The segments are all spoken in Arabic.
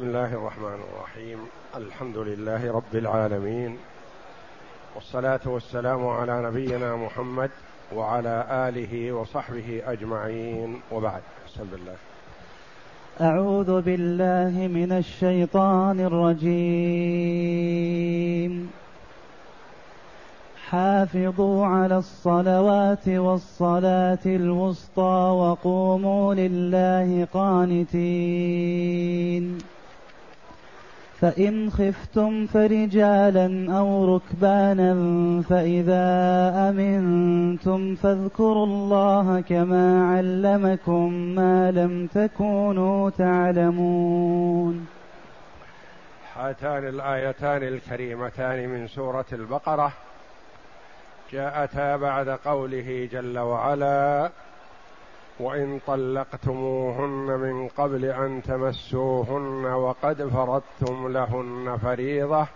بسم الله الرحمن الرحيم. الحمد لله رب العالمين. والصلاة والسلام على نبينا محمد وعلى آله وصحبه أجمعين. وبعد بسم الله. أعوذ بالله من الشيطان الرجيم. حافظوا على الصلوات والصلاة الوسطى وقوموا لله قانتين. فإن خفتم فرجالا أو ركبانا فإذا أمنتم فاذكروا الله كما علمكم ما لم تكونوا تعلمون. هاتان الآيتان الكريمتان من سورة البقرة جاءتا بعد قوله جل وعلا وإن طلقتموهن من قبل أن تمسوهن وقد فرضتم لهن فريضة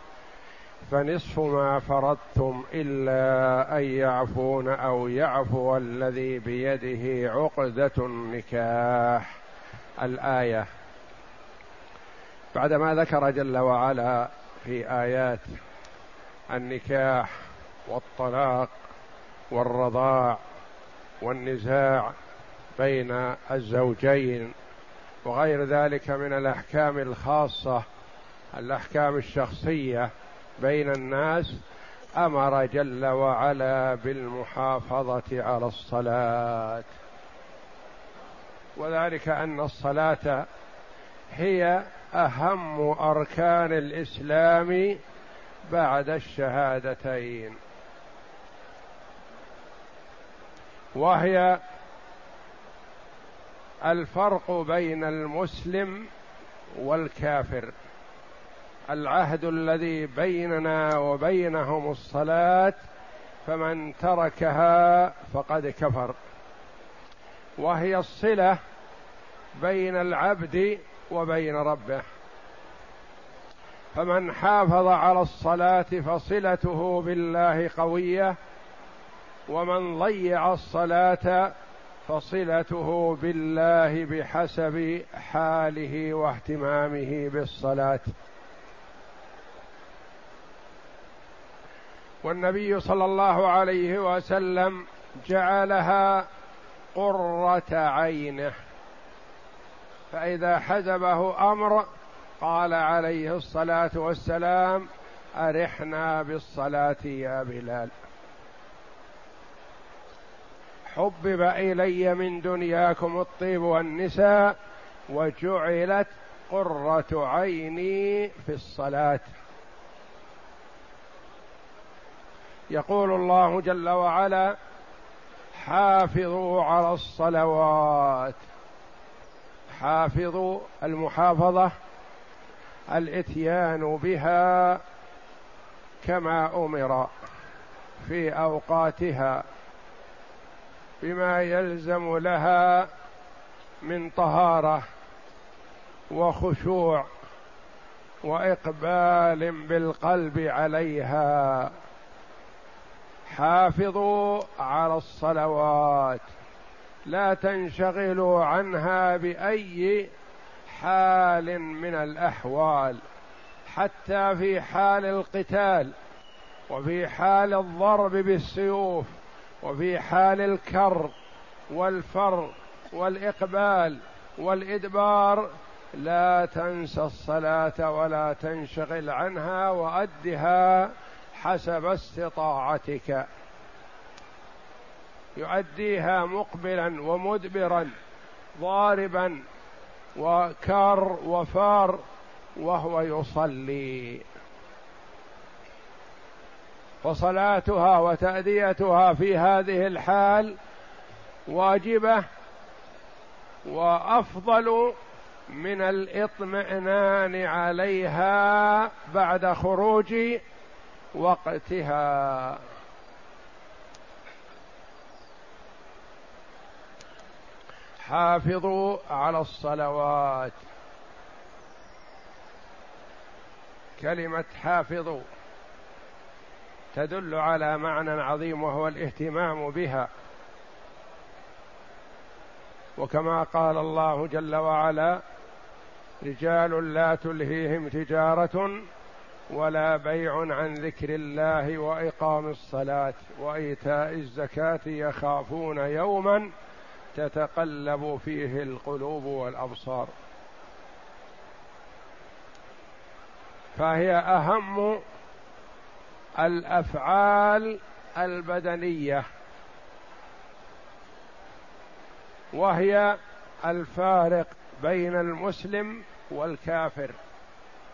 فنصف ما فرضتم إلا أن يعفون أو يعفو الذي بيده عقدة النكاح. الآية. بعدما ذكر جل وعلا في آيات النكاح والطلاق والرضاع والنزاع بين الزوجين وغير ذلك من الأحكام الخاصة الأحكام الشخصية بين الناس أمر جل وعلا بالمحافظة على الصلاة. وذلك أن الصلاة هي أهم أركان الإسلام بعد الشهادتين. وهي الفرق بين المسلم والكافر. العهد الذي بيننا وبينهم الصلاة فمن تركها فقد كفر. وهي الصلة بين العبد وبين ربه. فمن حافظ على الصلاة فصلته بالله قوية ومن ضيع الصلاة فصلته بالله بحسب حاله واهتمامه بالصلاة. والنبي صلى الله عليه وسلم جعلها قرة عينه. فإذا حزبه أمر قال عليه الصلاة والسلام أرحنا بالصلاة يا بلال. حبب إلي من دنياكم الطيب والنساء وجعلت قرة عيني في الصلاة. يقول الله جل وعلا حافظوا على الصلوات. حافظوا المحافظة الإتيان بها كما أمر في أوقاتها. بما يلزم لها من طهارة وخشوع وإقبال بالقلب عليها. حافظوا على الصلوات لا تنشغلوا عنها بأي حال من الأحوال حتى في حال القتال وفي حال الضرب بالسيوف. وفي حال الكر والفر والإقبال والإدبار لا تنسى الصلاة ولا تنشغل عنها وأدها حسب استطاعتك. يؤديها مقبلا ومدبرا ضاربا وكار وفار وهو يصلي. فصلاتها وتأديتها في هذه الحال واجبة وأفضل من الإطمئنان عليها بعد خروج وقتها. حافظوا على الصلوات. كلمة حافظوا. تدل على معنى عظيم وهو الاهتمام بها. وكما قال الله جل وعلا رجال لا تلهيهم تجارة ولا بيع عن ذكر الله وإقام الصلاة وإيتاء الزكاة يخافون يوما تتقلب فيه القلوب والأبصار. فهي أهم الأفعال البدنية وهي الفارق بين المسلم والكافر.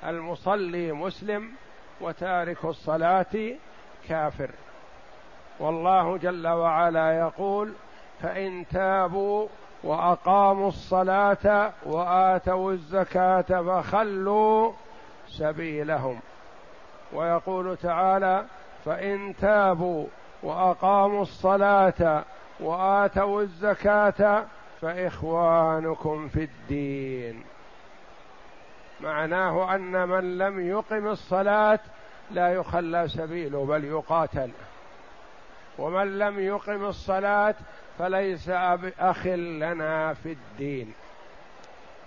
المصلي مسلم وتارك الصلاة كافر. والله جل وعلا يقول فإن تابوا وأقاموا الصلاة وآتوا الزكاة فخلوا سبيلهم. ويقول تعالى فإن تابوا وأقاموا الصلاة وآتوا الزكاة فإخوانكم في الدين. معناه أن من لم يقم الصلاة لا يخلى سبيله بل يقاتل. ومن لم يقم الصلاة فليس أخ لنا في الدين.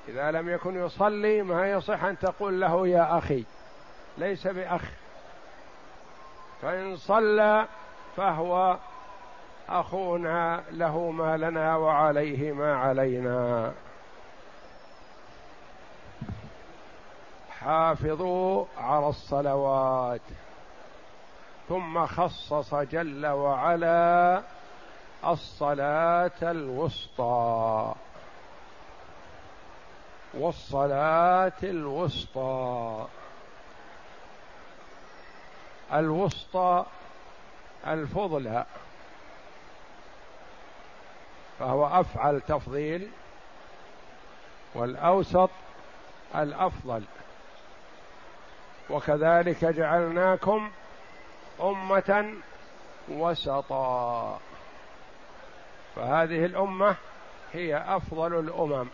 إذا لم يكن يصلي ما يصح أن تقول له يا أخي. ليس بأخ. فإن صلى فهو أخونا له ما لنا وعليه ما علينا. حافظوا على الصلوات. ثم خصص جل وعلا الصلاة الوسطى. والصلاة الوسطى. الوسطى الفضلى فهو أفعل تفضيل والأوسط الأفضل. وكذلك جعلناكم أمة وسطا. فهذه الأمة هي أفضل الأمم.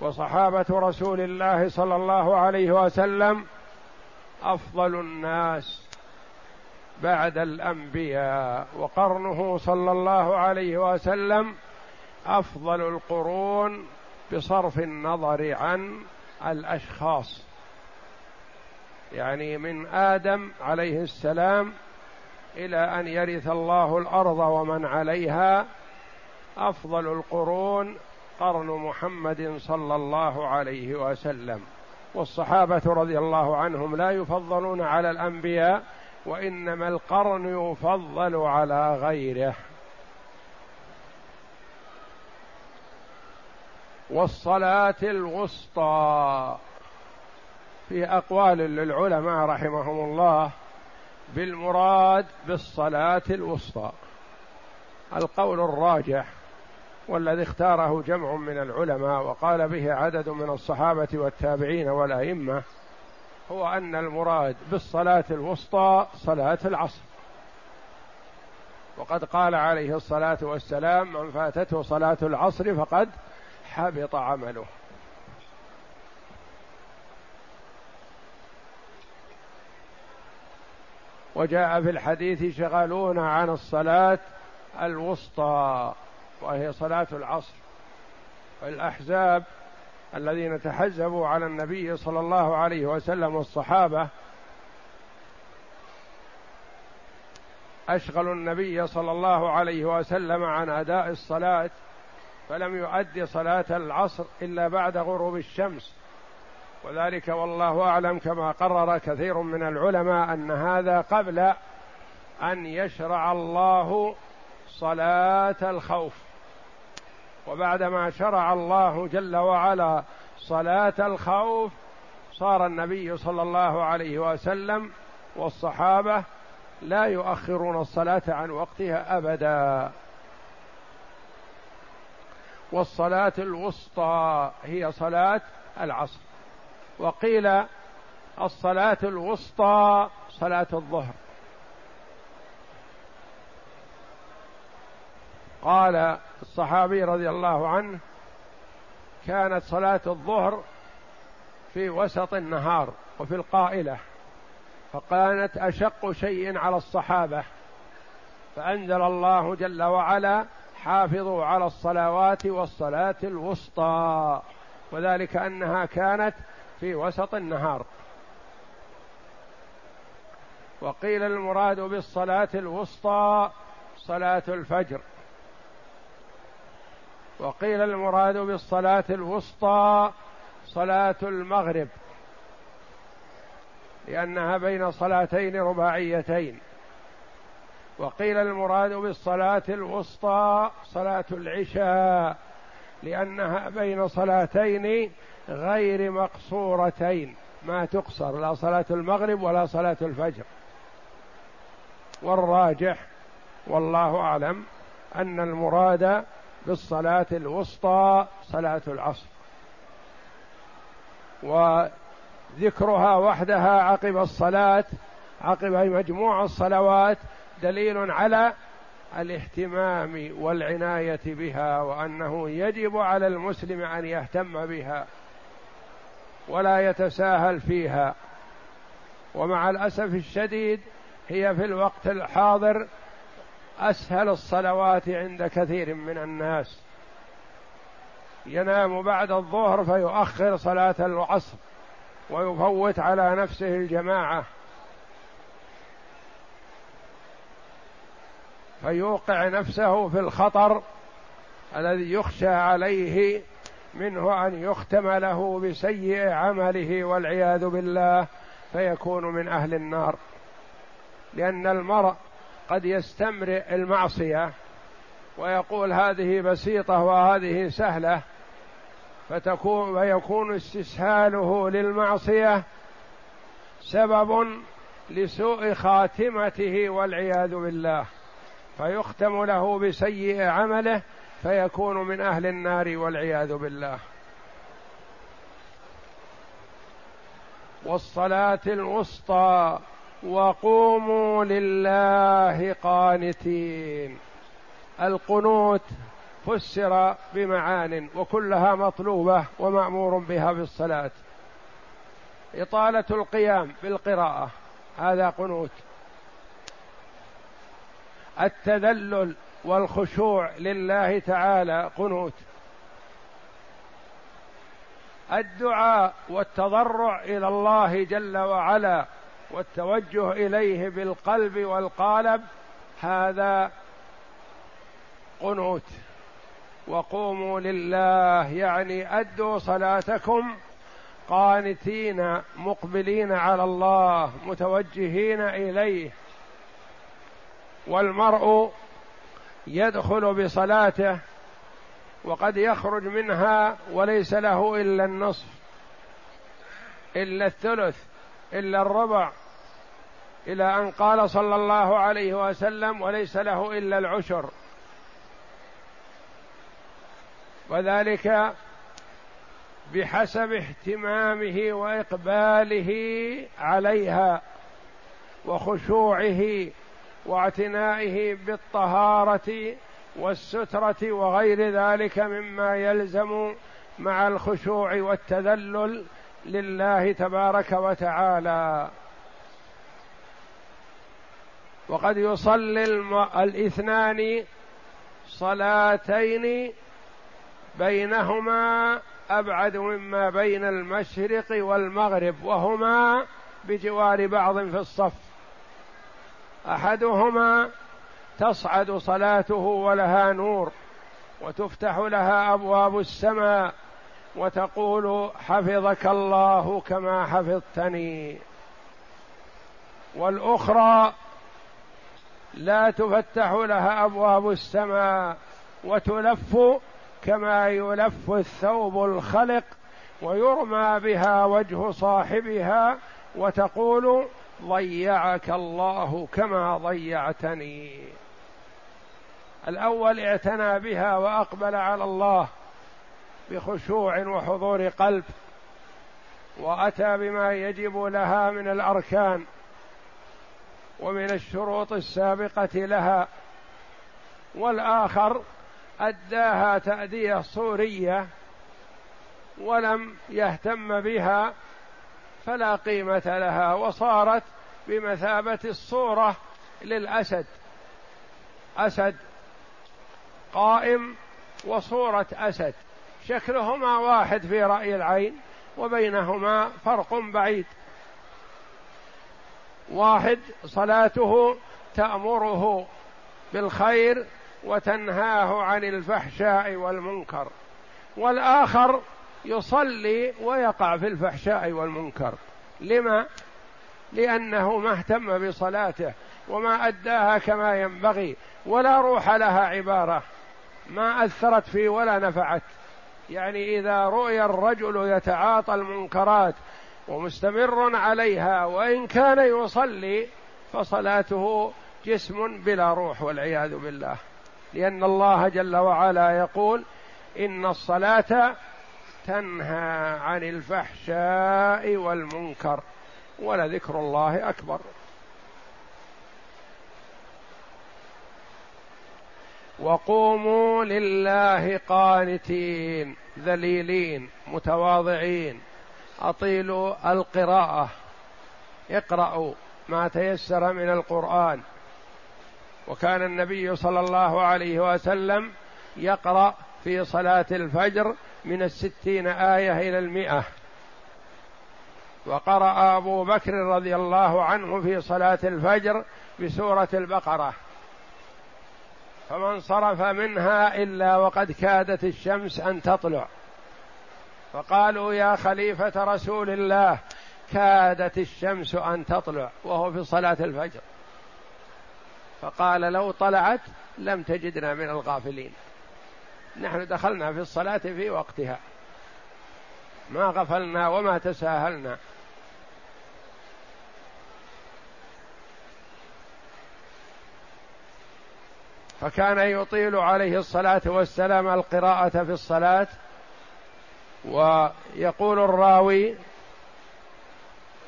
وصحابة رسول الله صلى الله عليه وسلم أفضل الناس بعد الأنبياء. وقرنه صلى الله عليه وسلم أفضل القرون بصرف النظر عن الأشخاص. يعني من آدم عليه السلام إلى أن يرث الله الأرض ومن عليها أفضل القرون قرن محمد صلى الله عليه وسلم. والصحابة رضي الله عنهم لا يفضلون على الأنبياء وإنما القرن يفضل على غيره. والصلاة الوسطى في أقوال للعلماء رحمهم الله بالمراد بالصلاة الوسطى. القول الراجح والذي اختاره جمع من العلماء وقال به عدد من الصحابة والتابعين والأئمة هو أن المراد بالصلاة الوسطى صلاة العصر. وقد قال عليه الصلاة والسلام من فاتته صلاة العصر فقد حبط عمله وجاء في الحديث شغلون عن الصلاة الوسطى وهي صلاة العصر. الأحزاب الذين تحزبوا على النبي صلى الله عليه وسلم والصحابة أشغلوا النبي صلى الله عليه وسلم عن أداء الصلاة فلم يؤدي صلاة العصر إلا بعد غروب الشمس. وذلك والله أعلم كما قرر كثير من العلماء أن هذا قبل أن يشرع الله صلاة الخوف. وبعدما شرع الله جل وعلا صلاة الخوف صار النبي صلى الله عليه وسلم والصحابة لا يؤخرون الصلاة عن وقتها أبدا. والصلاة الوسطى هي صلاة العصر. وقيل الصلاة الوسطى صلاة الظهر. قال الصحابي رضي الله عنه كانت صلاة الظهر في وسط النهار وفي القائلة فكانت أشق شيء على الصحابة فأنزل الله جل وعلا حافظوا على الصلوات والصلاة الوسطى وذلك أنها كانت في وسط النهار. وقيل المراد بالصلاة الوسطى صلاة الفجر. وقيل المراد بالصلاة الوسطى صلاة المغرب لأنها بين صلاتين رباعيتين. وقيل المراد بالصلاة الوسطى صلاة العشاء لأنها بين صلاتين غير مقصورتين. ما تقصر لا صلاة المغرب ولا صلاة الفجر. والراجح والله أعلم أن المراد بالصلاة الوسطى صلاة العصر. وذكرها وحدها عقب الصلاة عقب مجموع الصلوات دليل على الاهتمام والعناية بها وأنه يجب على المسلم أن يهتم بها ولا يتساهل فيها. ومع الأسف الشديد هي في الوقت الحاضر أسهل الصلوات عند كثير من الناس. ينام بعد الظهر فيؤخر صلاة العصر ويفوت على نفسه الجماعة. فيوقع نفسه في الخطر الذي يخشى عليه منه أن يختم له بسيء عمله والعياذ بالله فيكون من أهل النار. لأن المرء قد يستمرئ المعصية ويقول هذه بسيطة وهذه سهلة فتكون ويكون استسهاله للمعصية سبب لسوء خاتمته والعياذ بالله. فيختم له بسيء عمله فيكون من أهل النار والعياذ بالله. والصلاة الوسطى وقوموا لله قانتين. القنوت فسر بمعان وكلها مطلوبة ومأمور بها في الصلاه إطالة القيام بالقراءة هذا قنوت. التذلل والخشوع لله تعالى قنوت. الدعاء والتضرع إلى الله جل وعلا والتوجه إليه بالقلب والقالب هذا قنوت. وقوموا لله يعني أدوا صلاتكم قانتين مقبلين على الله متوجهين إليه. والمرء يدخل بصلاته وقد يخرج منها وليس له إلا النصف إلا الثلث. إلا الربع إلى أن قال صلى الله عليه وسلم وليس له إلا العشر وذلك بحسب اهتمامه وإقباله عليها وخشوعه واعتنائه بالطهارة والسترة وغير ذلك مما يلزم مع الخشوع والتذلل. لله تبارك وتعالى. وقد يصلي الاثنان صلاتين بينهما أبعد مما بين المشرق والمغرب وهما بجوار بعض في الصف. أحدهما تصعد صلاته ولها نور وتفتح لها أبواب السماء. وتقول حفظك الله كما حفظتني. والأخرى لا تفتح لها أبواب السماء وتلف كما يلف الثوب الخلق ويرمى بها وجه صاحبها وتقول ضيعك الله كما ضيعتني. الأول اعتنى بها وأقبل على الله بخشوع وحضور قلب وأتى بما يجب لها من الأركان ومن الشروط السابقة لها. والآخر أداها تأدية صورية ولم يهتم بها فلا قيمة لها وصارت بمثابة الصورة للأسد. أسد قائم وصورة أسد. شكلهما واحد في رأي العين وبينهما فرق بعيد. واحد صلاته تأمره بالخير وتنهاه عن الفحشاء والمنكر والآخر يصلي ويقع في الفحشاء والمنكر. لما؟ لأنه ما اهتم بصلاته وما أداها كما ينبغي ولا روح لها عبارة ما أثرت فيه ولا نفعت. يعني إذا رؤي الرجل يتعاطى المنكرات ومستمر عليها وإن كان يصلي فصلاته جسم بلا روح والعياذ بالله. لأن الله جل وعلا يقول إن الصلاة تنهى عن الفحشاء والمنكر ولذكر الله أكبر. وقوموا لله قانتين ذليلين متواضعين. أطيلوا القراءة. اقرأوا ما تيسر من القرآن. وكان النبي صلى الله عليه وسلم يقرأ في صلاة الفجر من الستين آية إلى المئة. وقرأ أبو بكر رضي الله عنه في صلاة الفجر بسورة البقرة. فمن صرف منها إلا وقد كادت الشمس أن تطلع. فقالوا يا خليفة رسول الله كادت الشمس أن تطلع وهو في صلاة الفجر. فقال لو طلعت لم تجدنا من الغافلين. نحن دخلنا في الصلاة في وقتها. ما غفلنا وما تساهلنا. فكان يطيل عليه الصلاة والسلام القراءة في الصلاة ويقول الراوي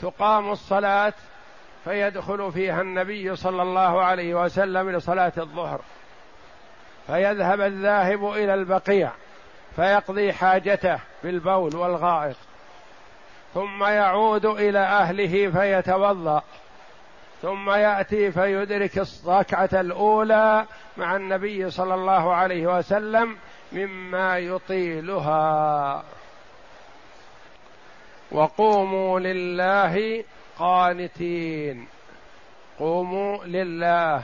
تقام الصلاة فيدخل فيها النبي صلى الله عليه وسلم لصلاة الظهر فيذهب الذاهب إلى البقيع فيقضي حاجته بالبول والغائط ثم يعود إلى أهله فيتوضأ. ثم يأتي فيدرك الركعة الأولى مع النبي صلى الله عليه وسلم مما يطيلها. وقوموا لله قانتين. قوموا لله.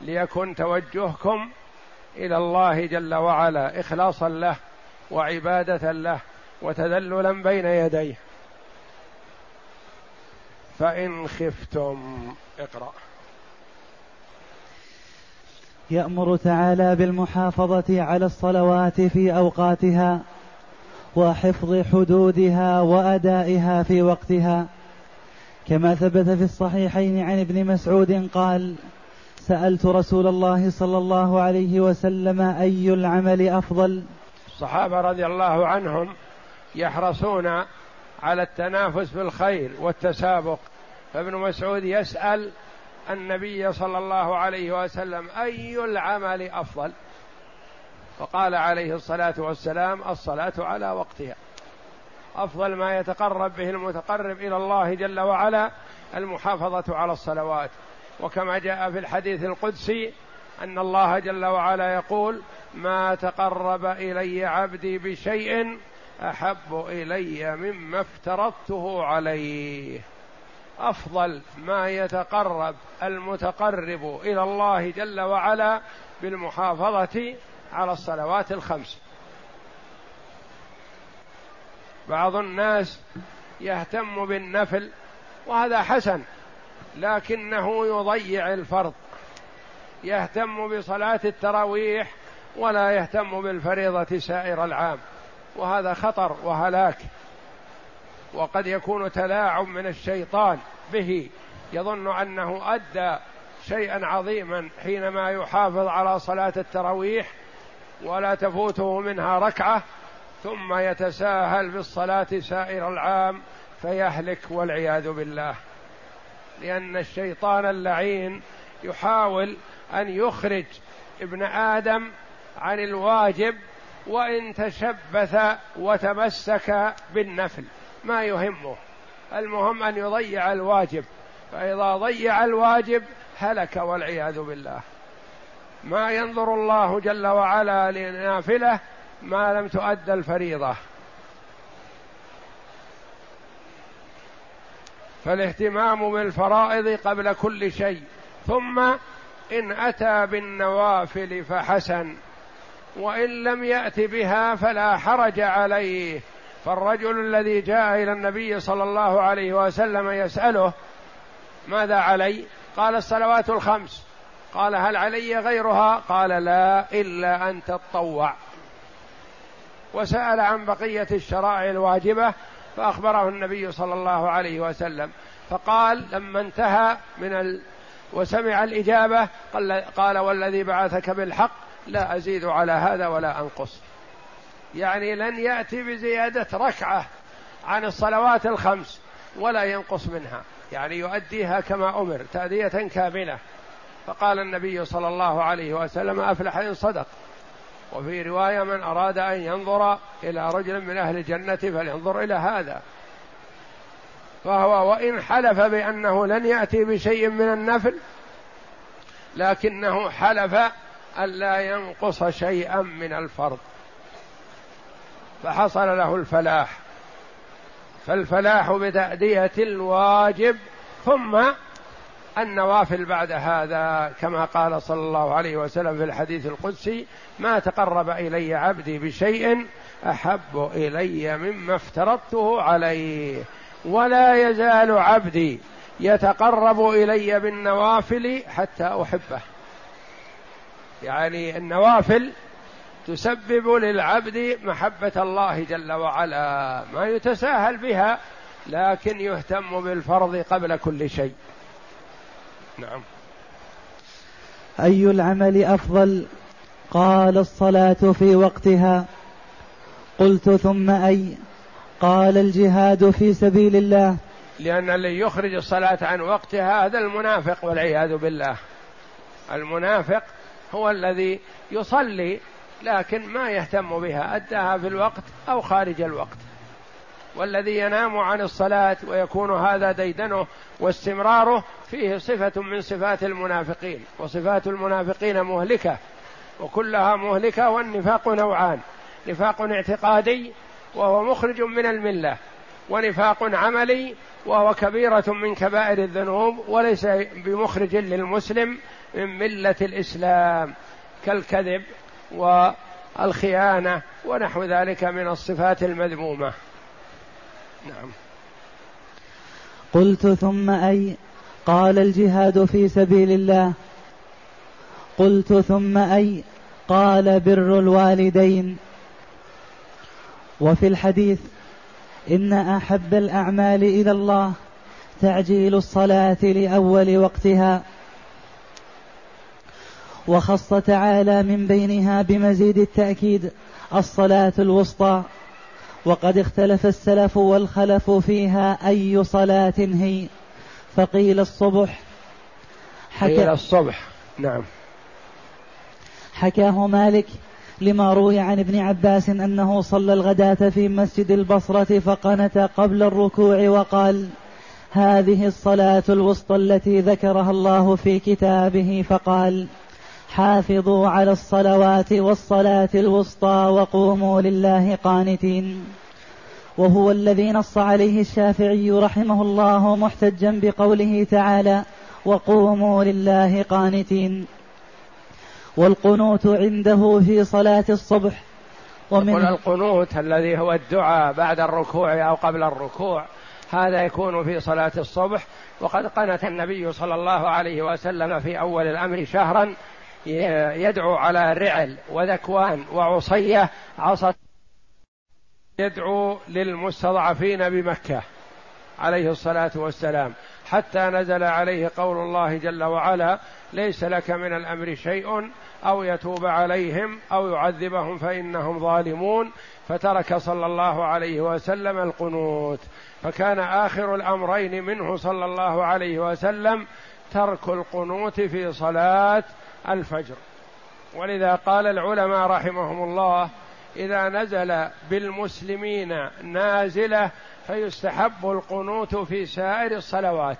ليكن توجهكم إلى الله جل وعلا إخلاصا له وعبادة له وتذللا بين يديه. فإن خفتم اقرأ. يأمر تعالى بالمحافظة على الصلوات في أوقاتها وحفظ حدودها وأدائها في وقتها. كما ثبت في الصحيحين عن ابن مسعود قال سألت رسول الله صلى الله عليه وسلم أي العمل أفضل؟ الصحابة رضي الله عنهم يحرصون على التنافس في الخير والتسابق. فابن مسعود يسأل النبي صلى الله عليه وسلم أي العمل أفضل؟ فقال عليه الصلاة والسلام الصلاة على وقتها. أفضل ما يتقرب به المتقرب إلى الله جل وعلا المحافظة على الصلوات. وكما جاء في الحديث القدسي أن الله جل وعلا يقول ما تقرب إلي عبدي بشيء أحب إلي مما افترضته عليه. أفضل ما يتقرب المتقرب إلى الله جل وعلا بالمحافظة على الصلوات الخمس. بعض الناس يهتم بالنفل وهذا حسن لكنه يضيع الفرض. يهتم بصلاة التراويح ولا يهتم بالفريضة سائر العام. وهذا خطر وهلاك. وقد يكون تلاعب من الشيطان به. يظن أنه أدى شيئا عظيما حينما يحافظ على صلاة التراويح ولا تفوته منها ركعة ثم يتساهل بالصلاة سائر العام فيهلك والعياذ بالله. لأن الشيطان اللعين يحاول أن يخرج ابن آدم عن الواجب وإن تشبث وتمسك بالنفل ما يهمه. المهم أن يضيع الواجب. فإذا ضيع الواجب هلك والعياذ بالله. ما ينظر الله جل وعلا لنافلة ما لم تؤد الفريضة. فالاهتمام بالفرائض قبل كل شيء. ثم إن أتى بالنوافل فحسن. وإن لم يأت بها فلا حرج عليه. فالرجل الذي جاء إلى النبي صلى الله عليه وسلم يسأله ماذا علي؟ قال الصلوات الخمس. قال هل علي غيرها؟ قال لا إلا أن تطوع. وسأل عن بقية الشرائع الواجبة فأخبره النبي صلى الله عليه وسلم. فقال لما انتهى من ال... وسمع الإجابة قال, قال والذي بعثك بالحق لا أزيد على هذا ولا أنقص. يعني لن يأتي بزيادة ركعة عن الصلوات الخمس ولا ينقص منها. يعني يؤديها كما أمر تأدية كاملة. فقال النبي صلى الله عليه وسلم أفلح إن صدق. وفي رواية من أراد أن ينظر إلى رجل من أهل الجنة فلينظر إلى هذا. فهو وإن حلف بأنه لن يأتي بشيء من النفل لكنه حلف ألا ينقص شيئا من الفرض. فحصل له الفلاح. فالفلاح بتأدية الواجب ثم النوافل بعد هذا كما قال صلى الله عليه وسلم في الحديث القدسي ما تقرب إلي عبدي بشيء أحب إلي مما افترضته عليه ولا يزال عبدي يتقرب إلي بالنوافل حتى أحبه. يعني النوافل تسبب للعبد محبة الله جل وعلا ما يتساهل بها لكن يهتم بالفرض قبل كل شيء. نعم. أي العمل أفضل؟ قال الصلاة في وقتها. قلت ثم أي؟ قال الجهاد في سبيل الله. لأن اللي يخرج الصلاة عن وقتها هذا المنافق والعياذ بالله. المنافق هو الذي يصلي لكن ما يهتم بها أداها في الوقت أو خارج الوقت. والذي ينام عن الصلاة ويكون هذا ديدنه واستمراره فيه صفة من صفات المنافقين. وصفات المنافقين مهلكة وكلها مهلكة والنفاق نوعان. نفاق اعتقادي وهو مخرج من الملة. ونفاق عملي وهو كبيرة من كبائر الذنوب وليس بمخرج للمسلم. من ملة الإسلام كالكذب والخيانة ونحو ذلك من الصفات المذمومة. نعم. قلت ثم أي قال الجهاد في سبيل الله. قلت ثم أي قال بر الوالدين. وفي الحديث إن أحب الأعمال إلى الله تعجيل الصلاة لأول وقتها. وخص تعالى من بينها بمزيد التأكيد الصلاة الوسطى. وقد اختلف السلف والخلف فيها أي صلاة هي. فقيل الصبح. حكى قيل الصبح. نعم. حكاه مالك لما روي عن ابن عباس أنه صلى الغداة في مسجد البصرة فقنت قبل الركوع وقال هذه الصلاة الوسطى التي ذكرها الله في كتابه. فقال حافظوا على الصلوات والصلاة الوسطى وقوموا لله قانتين. وهو الذي نص عليه الشافعي رحمه الله محتجا بقوله تعالى وقوموا لله قانتين. والقنوت عنده في صلاة الصبح. ومن القنوت الذي هو الدعاء بعد الركوع أو قبل الركوع هذا يكون في صلاة الصبح. وقد قنت النبي صلى الله عليه وسلم في أول الأمر شهرا يدعو على رعل وذكوان وعصية عصت يدعو للمستضعفين بمكة عليه الصلاة والسلام. حتى نزل عليه قول الله جل وعلا ليس لك من الأمر شيء أو يتوب عليهم أو يعذبهم فإنهم ظالمون. فترك صلى الله عليه وسلم القنوت. فكان آخر الأمرين منه صلى الله عليه وسلم ترك القنوت في صلاة الفجر. ولذا قال العلماء رحمهم الله إذا نزل بالمسلمين نازلة فيستحب القنوت في سائر الصلوات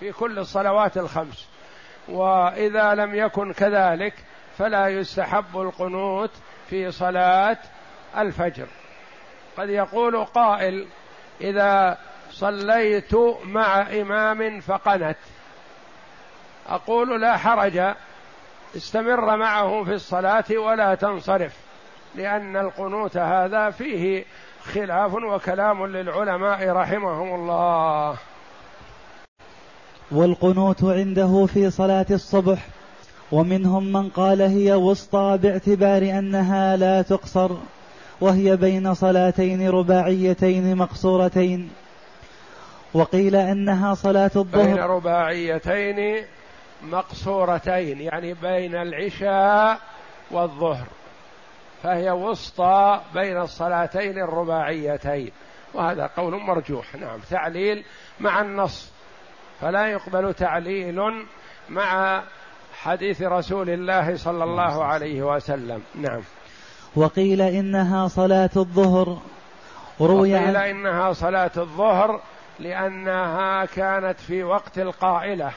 في كل الصلوات الخمس. وإذا لم يكن كذلك فلا يستحب القنوت في صلاة الفجر. قد يقول قائل إذا صليت مع إمام فقنت. أقول لا حرج استمر معه في الصلاة ولا تنصرف لأن القنوت هذا فيه خلاف وكلام للعلماء رحمهم الله. والقنوت عنده في صلاة الصبح ومنهم من قال هي وسطى باعتبار أنها لا تقصر وهي بين صلاتين رباعيتين مقصورتين وقيل إنها صلاة الظهر. بين رباعيتين مقصورتين يعني بين العشاء والظهر. فهي وسطى بين الصلاتين الرباعيتين. وهذا قول مرجوح. نعم تعليل مع النص. فلا يقبل تعليل مع حديث رسول الله صلى الله عليه وسلم. نعم. وقيل إنها صلاة الظهر. روي وقيل إنها صلاة الظهر لأنها كانت في وقت القائلة.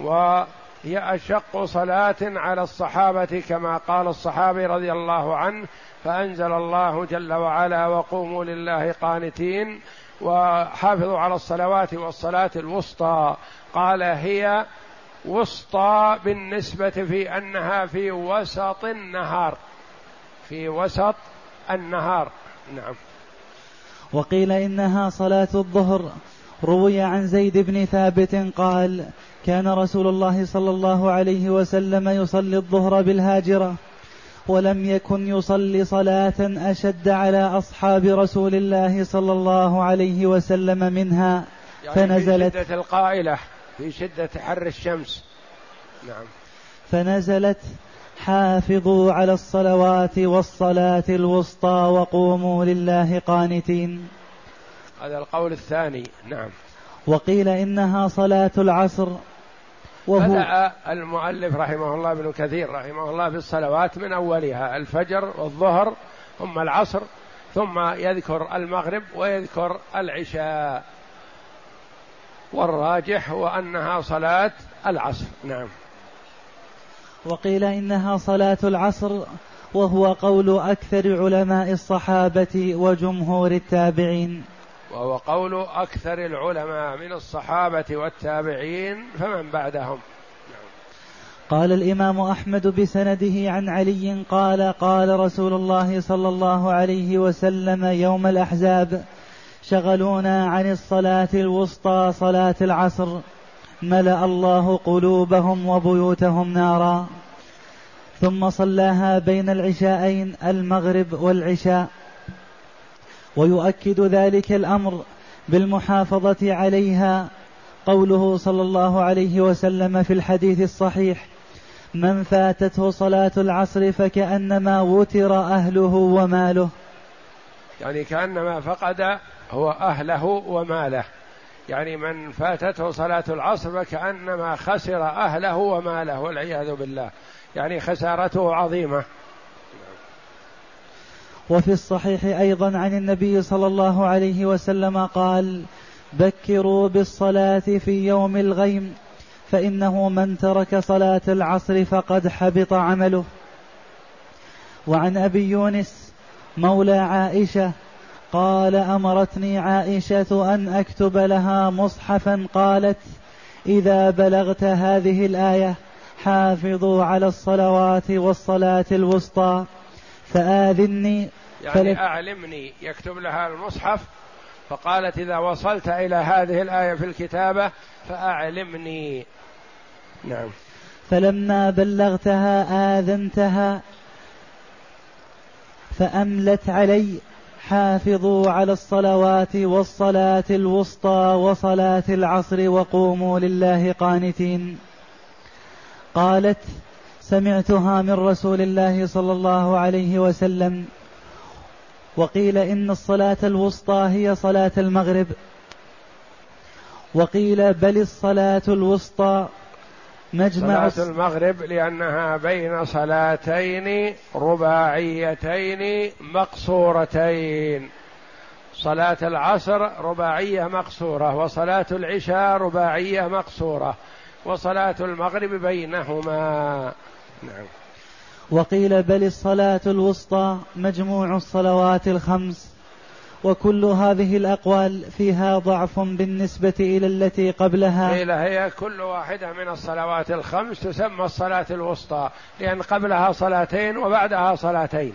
وهي أشق صلاة على الصحابة كما قال الصحابي رضي الله عنه فأنزل الله جل وعلا وقوموا لله قانتين وحافظوا على الصلوات والصلاة الوسطى. قال هي وسطى بالنسبة في أنها في وسط النهار. في وسط النهار. نعم. وقيل إنها صلاة الظهر. روي عن زيد بن ثابت قال كان رسول الله صلى الله عليه وسلم يصلي الظهر بالهاجرة ولم يكن يصلي صلاة أشد على أصحاب رسول الله صلى الله عليه وسلم منها يعني فنزلت في شدة القائلة في شدة حر الشمس. نعم. فنزلت حافظوا على الصلوات والصلاة الوسطى وقوموا لله قانتين. هذا القول الثاني. نعم. وقيل إنها صلاة العصر وهو بدأ المؤلف رحمه الله ابن كثير رحمه الله بالصلوات من أولها الفجر والظهر ثم العصر ثم يذكر المغرب ويذكر العشاء. والراجح هو أنها صلاة العصر. نعم. وقيل إنها صلاة العصر وهو قول أكثر علماء الصحابة وجمهور التابعين. وهو قول أكثر العلماء من الصحابة والتابعين فمن بعدهم؟ قال الإمام أحمد بسنده عن علي قال قال رسول الله صلى الله عليه وسلم يوم الأحزاب شغلونا عن الصلاة الوسطى صلاة العصر ملأ الله قلوبهم وبيوتهم نارا ثم صلاها بين العشاءين المغرب والعشاء. ويؤكد ذلك الأمر بالمحافظة عليها. قوله صلى الله عليه وسلم في الحديث الصحيح من فاتته صلاة العصر فكأنما وتر أهله وماله. يعني كأنما فقد هو أهله وماله. يعني من فاتته صلاة العصر فكأنما خسر أهله وماله والعياذ بالله. يعني خسارته عظيمة. وفي الصحيح أيضا عن النبي صلى الله عليه وسلم قال بكروا بالصلاة في يوم الغيم فإنه من ترك صلاة العصر فقد حبط عمله. وعن أبي يونس مولى عائشة قال أمرتني عائشة أن أكتب لها مصحفا قالت إذا بلغت هذه الآية حافظوا على الصلوات والصلاة الوسطى فآذني يعني أعلمني يكتب لها المصحف فقالت إذا وصلت إلى هذه الآية في الكتابة فأعلمني. نعم. فلما بلغتها آذنتها فأملت علي حافظوا على الصلوات والصلاة الوسطى وصلاة العصر وقوموا لله قانتين. قالت سمعتها من رسول الله صلى الله عليه وسلم. وقيل إن الصلاة الوسطى هي صلاة المغرب. وقيل بل الصلاة الوسطى مجمع صلاة المغرب لأنها بين صلاتين رباعيتين مقصورتين. صلاة العصر رباعية مقصورة وصلاة العشاء رباعية مقصورة وصلاة المغرب بينهما. نعم. وقيل بل الصلاة الوسطى مجموع الصلوات الخمس وكل هذه الأقوال فيها ضعف بالنسبة إلى التي قبلها. قيل هي كل واحدة من الصلوات الخمس تسمى الصلاة الوسطى لأن قبلها صلاتين وبعدها صلاتين.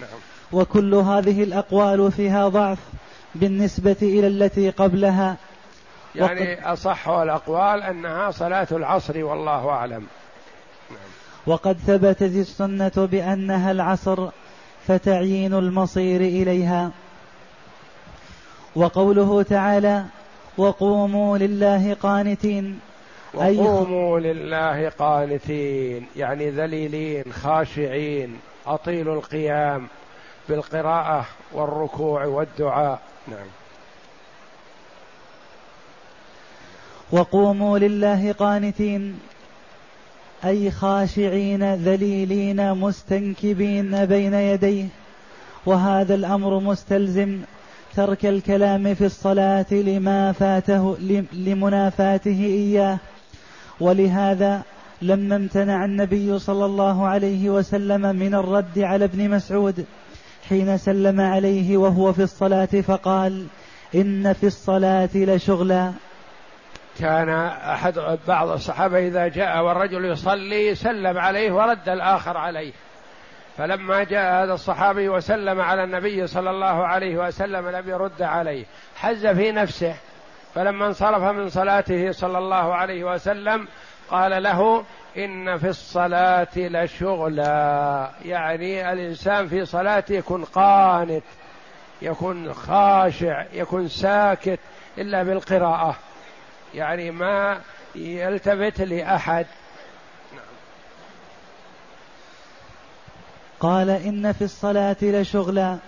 نعم. وكل هذه الأقوال فيها ضعف بالنسبة إلى التي قبلها. يعني أصح الأقوال أنها صلاة العصر والله أعلم. وقد ثبتت السنة بأنها العصر فتعيين المصير إليها. وقوله تعالى وقوموا لله قانتين وقوموا لله قانتين يعني ذليلين خاشعين أطيلوا القيام بالقراءة والركوع والدعاء. نعم. وقوموا لله قانتين. أي خاشعين ذليلين مستنكبين بين يديه. وهذا الأمر مستلزم ترك الكلام في الصلاة لما فاته لمنافاته إياه. ولهذا لما امتنع النبي صلى الله عليه وسلم من الرد على ابن مسعود حين سلم عليه وهو في الصلاة فقال إن في الصلاة لشغلا. كان أحد بعض الصحابة إذا جاء والرجل يصلي سلم عليه ورد الآخر عليه. فلما جاء هذا الصحابي وسلم على النبي صلى الله عليه وسلم لم يرد عليه. حز في نفسه. فلما انصرف من صلاته صلى الله عليه وسلم قال له إن في الصلاة لشغلا. يعني الإنسان في صلاته يكون قانت يكون خاشع يكون ساكت إلا بالقراءة. يعني ما يلتفت لأحد. قال إن في الصلاة لشغلا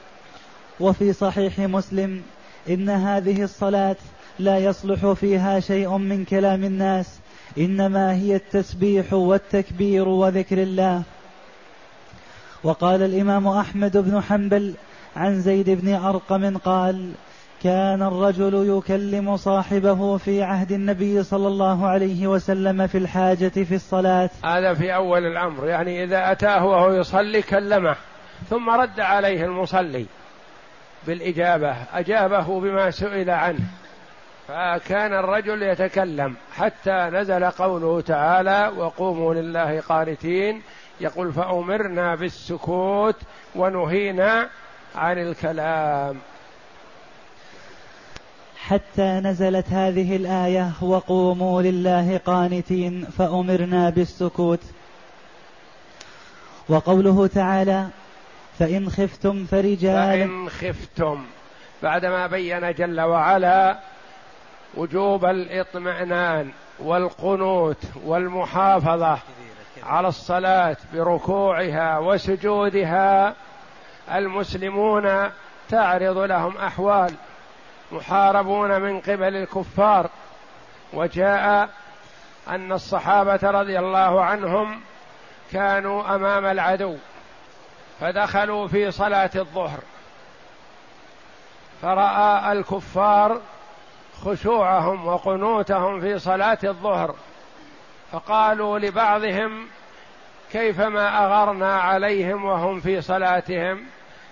وفي صحيح مسلم إن هذه الصلاة لا يصلح فيها شيء من كلام الناس إنما هي التسبيح والتكبير وذكر الله. وقال الإمام أحمد بن حنبل عن زيد بن أرقم قال كان الرجل يكلم صاحبه في عهد النبي صلى الله عليه وسلم في الحاجة في الصلاة. هذا في أول الأمر يعني إذا أتاه وهو يصلي كلمه ثم رد عليه المصلي بالإجابة أجابه بما سئل عنه. فكان الرجل يتكلم حتى نزل قوله تعالى وقوموا لله قانتين يقول فأمرنا بالسكوت ونهينا عن الكلام حتى نزلت هذه الآية وقوموا لله قانتين فأمرنا بالسكوت. وقوله تعالى فإن خفتم فرجالا فإن خفتم بعدما بين جل وعلا وجوب الإطمئنان والقنوت والمحافظة على الصلاة بركوعها وسجودها المسلمون تعرض لهم أحوال. محاربون من قبل الكفار وجاء أن الصحابة رضي الله عنهم كانوا أمام العدو فدخلوا في صلاة الظهر فرأى الكفار خشوعهم وقنوتهم في صلاة الظهر فقالوا لبعضهم كيفما أغرنا عليهم وهم في صلاتهم؟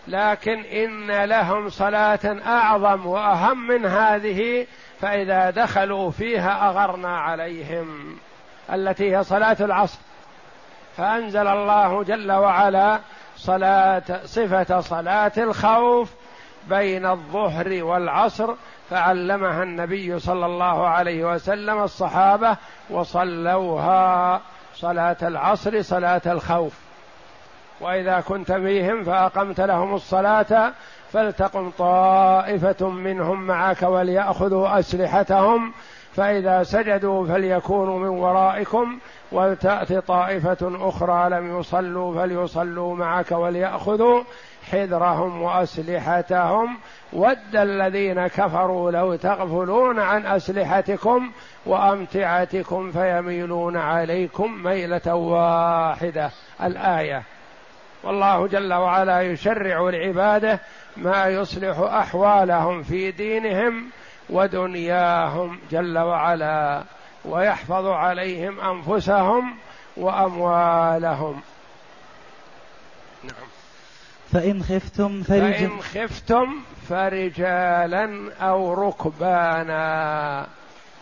لكن إن لهم صلاة أعظم وأهم من هذه فإذا دخلوا فيها أغرنا عليهم التي هي صلاة العصر. فأنزل الله جل وعلا صلاة صفة صلاة الخوف بين الظهر والعصر فعلمها النبي صلى الله عليه وسلم الصحابة وصلوها صلاة العصر صلاة الخوف. وإذا كنت فيهم فأقمت لهم الصلاة فلتقم طائفة منهم معك وليأخذوا أسلحتهم. فإذا سجدوا فليكونوا من ورائكم ولتات طائفة أخرى لم يصلوا فليصلوا معك وليأخذوا حذرهم وأسلحتهم. ود الذين كفروا لو تغفلون عن أسلحتكم وأمتعتكم فيميلون عليكم ميلة واحدة. الآية. والله جل وعلا يشرع لعباده ما يصلح أحوالهم في دينهم ودنياهم جل وعلا ويحفظ عليهم أنفسهم وأموالهم. نعم. فإن خفتم فرجالا فإن خفتم فرجالا أو ركبانا.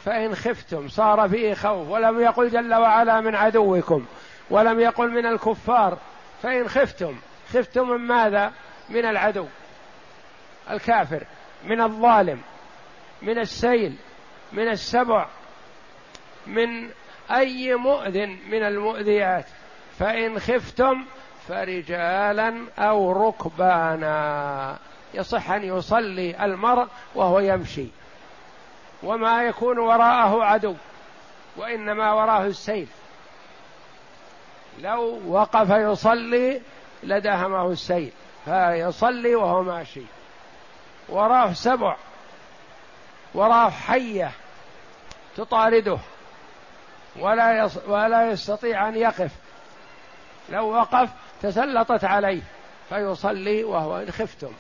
فإن خفتم صار فيه خوف ولم يقل جل وعلا من عدوكم ولم يقل من الكفار فإن خفتم خفتم من ماذا؟ من العدو الكافر من الظالم من السيل من السبع من أي مؤذ من المؤذيات. فإن خفتم فرجالا أو ركبانا يصح أن يصلي المرء وهو يمشي. وما يكون وراءه عدو وإنما وراءه السيل. لو وقف يصلي لدهمه السيل فيصلي وهو ماشي. وراه سبع وراه حية تطارده ولا يص ولا يستطيع أن يقف. لو وقف تسلطت عليه فيصلي وهو إن خفتم.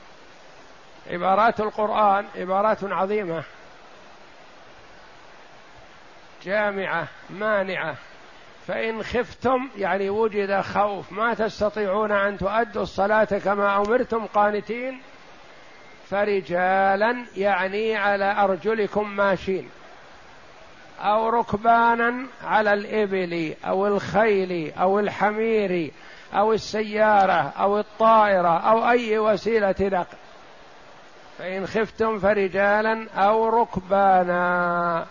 عبارات القرآن عبارات عظيمة. جامعة مانعة. فإن خفتم يعني وجد خوف ما تستطيعون أن تؤدوا الصلاة كما أمرتم قانتين فرجالا يعني على أرجلكم ماشين أو ركبانا على الإبل أو الخيل أو الحمير أو السيارة أو الطائرة أو أي وسيلة نقل. فإن خفتم فرجالا أو ركبانا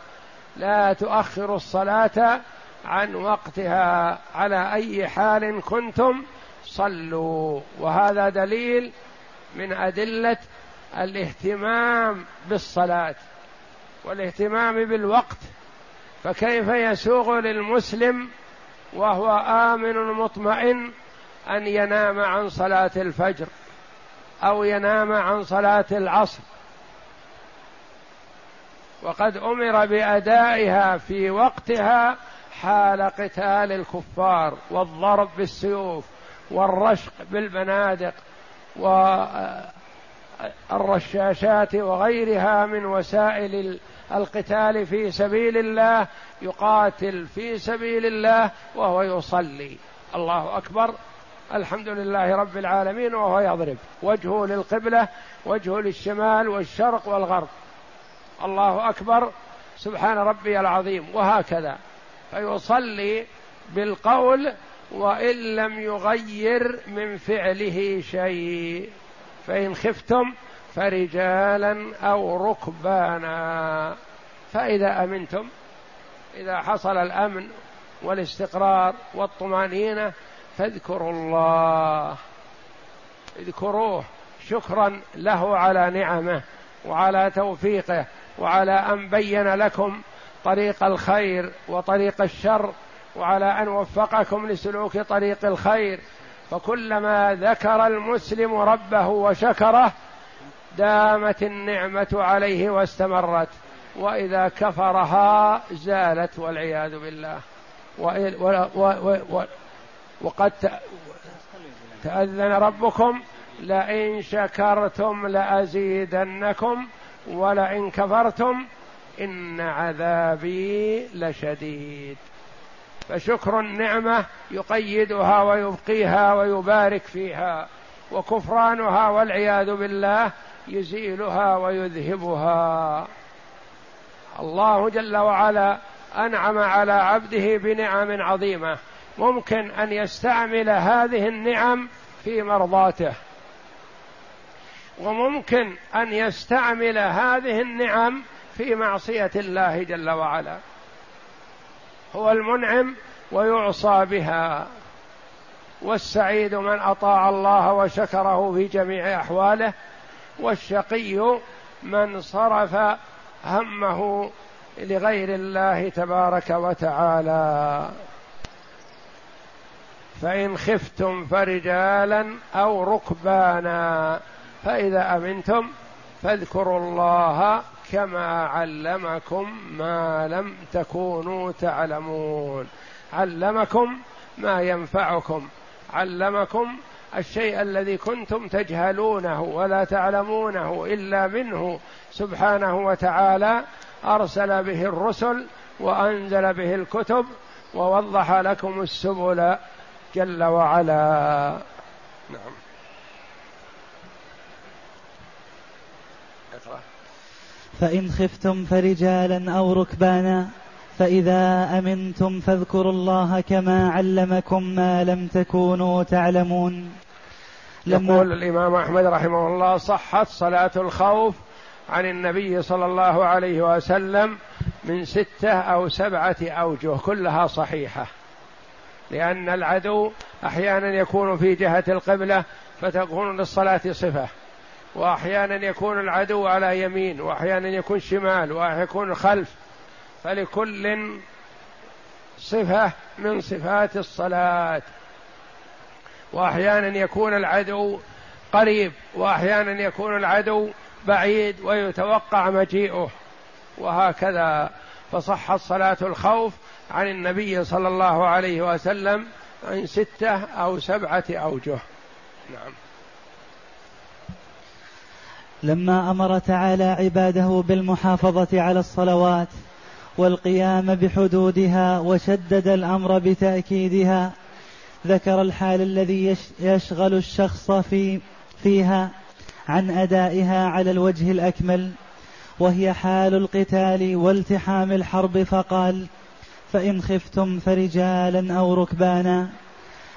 لا تؤخروا الصلاة عن وقتها على أي حال كنتم صلوا. وهذا دليل من أدلة الاهتمام بالصلاة والاهتمام بالوقت. فكيف يسوغ للمسلم وهو آمن مطمئن أن ينام عن صلاة الفجر أو ينام عن صلاة العصر؟ وقد أمر بأدائها في وقتها حال قتال الكفار والضرب بالسيوف والرشق بالبنادق والرشاشات وغيرها من وسائل القتال في سبيل الله يقاتل في سبيل الله وهو يصلي. الله أكبر. الحمد لله رب العالمين وهو يضرب. وجهه للقبلة وجهه للشمال والشرق والغرب. الله أكبر. سبحان ربي العظيم. وهكذا. فيصلي بالقول وإن لم يغير من فعله شيء. فإن خفتم فرجالا أو ركبانا. فإذا أمنتم إذا حصل الأمن والاستقرار والطمأنينة فاذكروا الله. اذكروه شكرا له على نعمه وعلى توفيقه وعلى أن بين لكم طريق الخير وطريق الشر وعلى أن وفقكم لسلوك طريق الخير. فكلما ذكر المسلم ربه وشكره دامت النعمة عليه واستمرت. وإذا كفرها زالت والعياذ بالله. وقد تأذن ربكم لئن شكرتم لأزيدنكم ولئن كفرتم إن عذابي لشديد. فشكر النعمة يقيدها ويبقيها ويبارك فيها وكفرانها والعياذ بالله يزيلها ويذهبها. الله جل وعلا أنعم على عبده بنعم عظيمة. ممكن أن يستعمل هذه النعم في مرضاته. وممكن أن يستعمل هذه النعم في معصية الله جل وعلا. هو المنعم ويعصى بها. والسعيد من أطاع الله وشكره في جميع أحواله. والشقي من صرف همه لغير الله تبارك وتعالى. فإن خفتم فرجالا أو ركبانا فإذا أمنتم فاذكروا الله كما علمكم ما لم تكونوا تعلمون. علمكم ما ينفعكم. علمكم الشيء الذي كنتم تجهلونه ولا تعلمونه إلا منه سبحانه وتعالى. أرسل به الرسل وأنزل به الكتب ووضح لكم السبل جل وعلا. نعم. اقرأ. فإن خفتم فرجالا أو ركبانا فإذا أمنتم فاذكروا الله كما علمكم ما لم تكونوا تعلمون. يقول الإمام أحمد رحمه الله صحت صلاة الخوف عن النبي صلى الله عليه وسلم من ستة أو سبعة أوجه كلها صحيحة. لأن العدو أحيانا يكون في جهة القبلة فتكون للصلاة صفة. وأحيانا يكون العدو على يمين وأحيانا يكون شمال وأحيانا يكون خلف فلكل صفة من صفات الصلاة. وأحيانا يكون العدو قريب وأحيانا يكون العدو بعيد ويتوقع مجيئه. وهكذا فصحت صلاة الخوف عن النبي صلى الله عليه وسلم عن ستة أو سبعة أوجه. نعم. لما أمر تعالى عباده بالمحافظة على الصلوات والقيام بحدودها وشدد الأمر بتأكيدها ذكر الحال الذي يشغل الشخص في فيها عن أدائها على الوجه الأكمل وهي حال القتال والتحام الحرب فقال فإن خفتم فرجالا أو ركبانا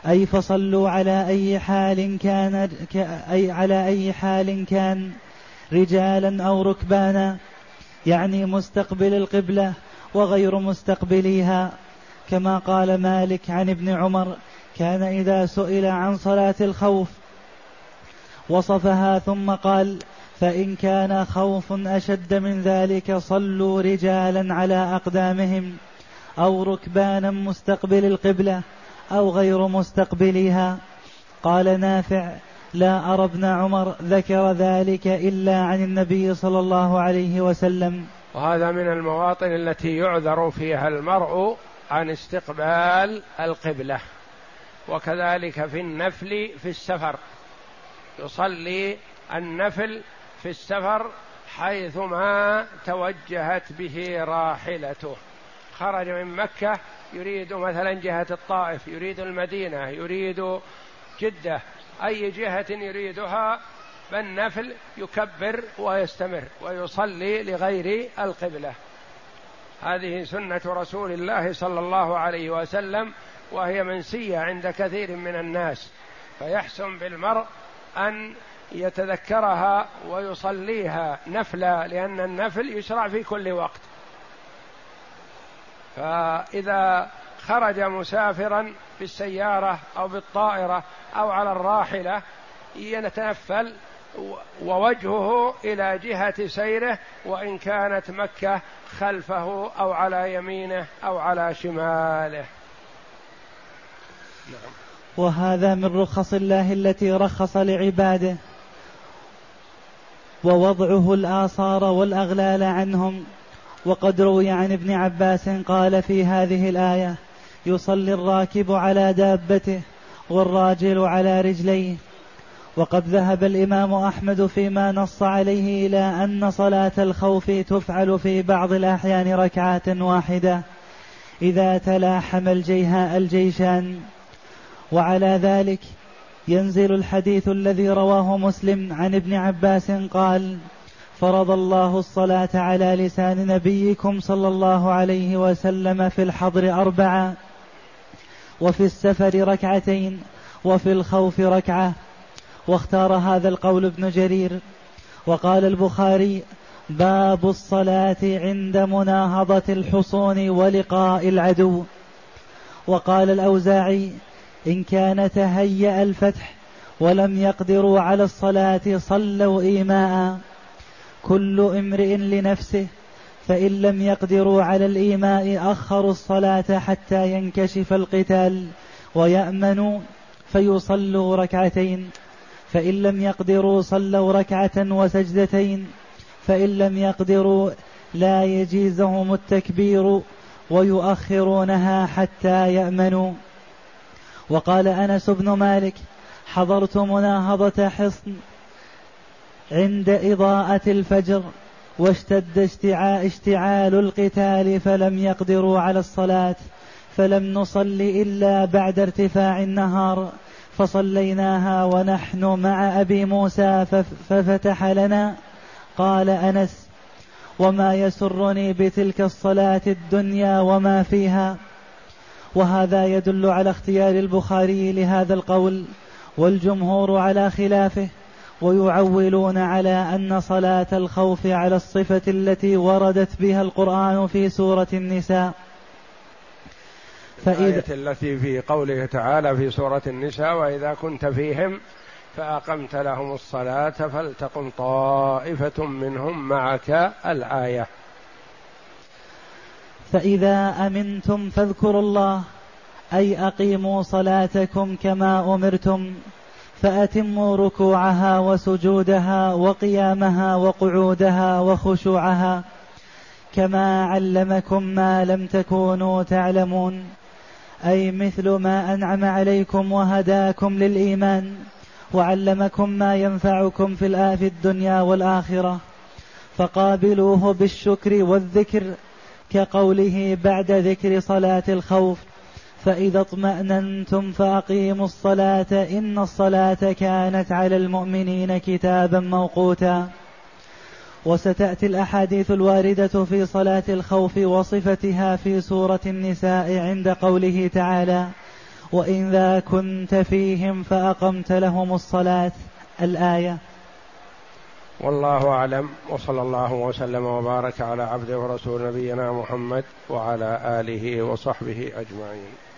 أي فصلوا على أي حال كان أي على أي حال كان رجالا أو ركبانا يعني مستقبل القبلة وغير مستقبليها. كما قال مالك عن ابن عمر كان إذا سئل عن صلاة الخوف وصفها ثم قال فإن كان خوف أشد من ذلك صلوا رجالا على أقدامهم أو ركبانا مستقبل القبلة أو غير مستقبليها. قال نافع لا أرى ابن عمر ذكر ذلك إلا عن النبي صلى الله عليه وسلم. وهذا من المواطن التي يعذر فيها المرء عن استقبال القبلة وكذلك في النفل في السفر. يصلي النفل في السفر حيثما توجهت به راحلته. خرج من مكة يريد مثلا جهة الطائف يريد المدينة يريد جدة أي جهة يريدها فالنفل يكبر ويستمر ويصلي لغير القبلة. هذه سنة رسول الله صلى الله عليه وسلم وهي منسية عند كثير من الناس. فيحسن بالمرء أن يتذكرها ويصليها نفلا لأن النفل يشرع في كل وقت. فإذا خرج مسافرا بالسيارة أو بالطائرة أو على الراحلة يتنفل ووجهه إلى جهة سيره وإن كانت مكة خلفه أو على يمينه أو على شماله. نعم. وهذا من رخص الله التي رخص لعباده. ووضعه الآثار والأغلال عنهم. وقد روي عن ابن عباس قال في هذه الآية يصلي الراكب على دابته والراجل على رجليه. وقد ذهب الإمام أحمد فيما نص عليه إلى أن صلاة الخوف تفعل في بعض الأحيان ركعات واحدة. إذا تلاحم الجيهاء الجيشان. وعلى ذلك ينزل الحديث الذي رواه مسلم عن ابن عباس قال فرض الله الصلاة على لسان نبيكم صلى الله عليه وسلم في الحضر أربعة. وفي السفر ركعتين وفي الخوف ركعة. واختار هذا القول ابن جرير. وقال البخاري باب الصلاة عند مناهضة الحصون ولقاء العدو. وقال الأوزاعي إن كان تهيأ الفتح ولم يقدروا على الصلاة صلوا إيماء. كل امرئ لنفسه فإن لم يقدروا على الإيماء أخروا الصلاة حتى ينكشف القتال ويأمنوا فيصلوا ركعتين. فإن لم يقدروا صلوا ركعة وسجدتين. فإن لم يقدروا لا يجيزهم التكبير ويؤخرونها حتى يأمنوا. وقال أنس بن مالك حضرت مناهضة حصن عند إضاءة الفجر. واشتد اشتعال القتال فلم يقدروا على الصلاة فلم نصل إلا بعد ارتفاع النهار فصليناها ونحن مع أبي موسى ففتح لنا. قال أنس وما يسرني بتلك الصلاة الدنيا وما فيها؟ وهذا يدل على اختيار البخاري لهذا القول والجمهور على خلافه. ويعولون على أن صلاة الخوف على الصفة التي وردت بها القرآن في سورة النساء. فإذا التي في قوله تعالى في سورة النساء وإذا كنت فيهم فأقمت لهم الصلاة فلتقم طائفة منهم معك الآية. فإذا أمنتم فاذكروا الله أي أقيموا صلاتكم كما أمرتم. فأتموا ركوعها وسجودها وقيامها وقعودها وخشوعها. كما علمكم ما لم تكونوا تعلمون. أي مثل ما أنعم عليكم وهداكم للإيمان. وعلمكم ما ينفعكم في في الدنيا والآخرة. فقابلوه بالشكر والذكر كقوله بعد ذكر صلاة الخوف. فإذا اطمأننتم فأقيموا الصلاة إن الصلاة كانت على المؤمنين كتابا موقوتا. وستأتي الأحاديث الواردة في صلاة الخوف وصفتها في سورة النساء عند قوله تعالى وإذا كنت فيهم فأقمت لهم الصلاة الآية. والله أعلم وصلى الله وسلم وبارك على عبده ورسول نبينا محمد وعلى آله وصحبه أجمعين.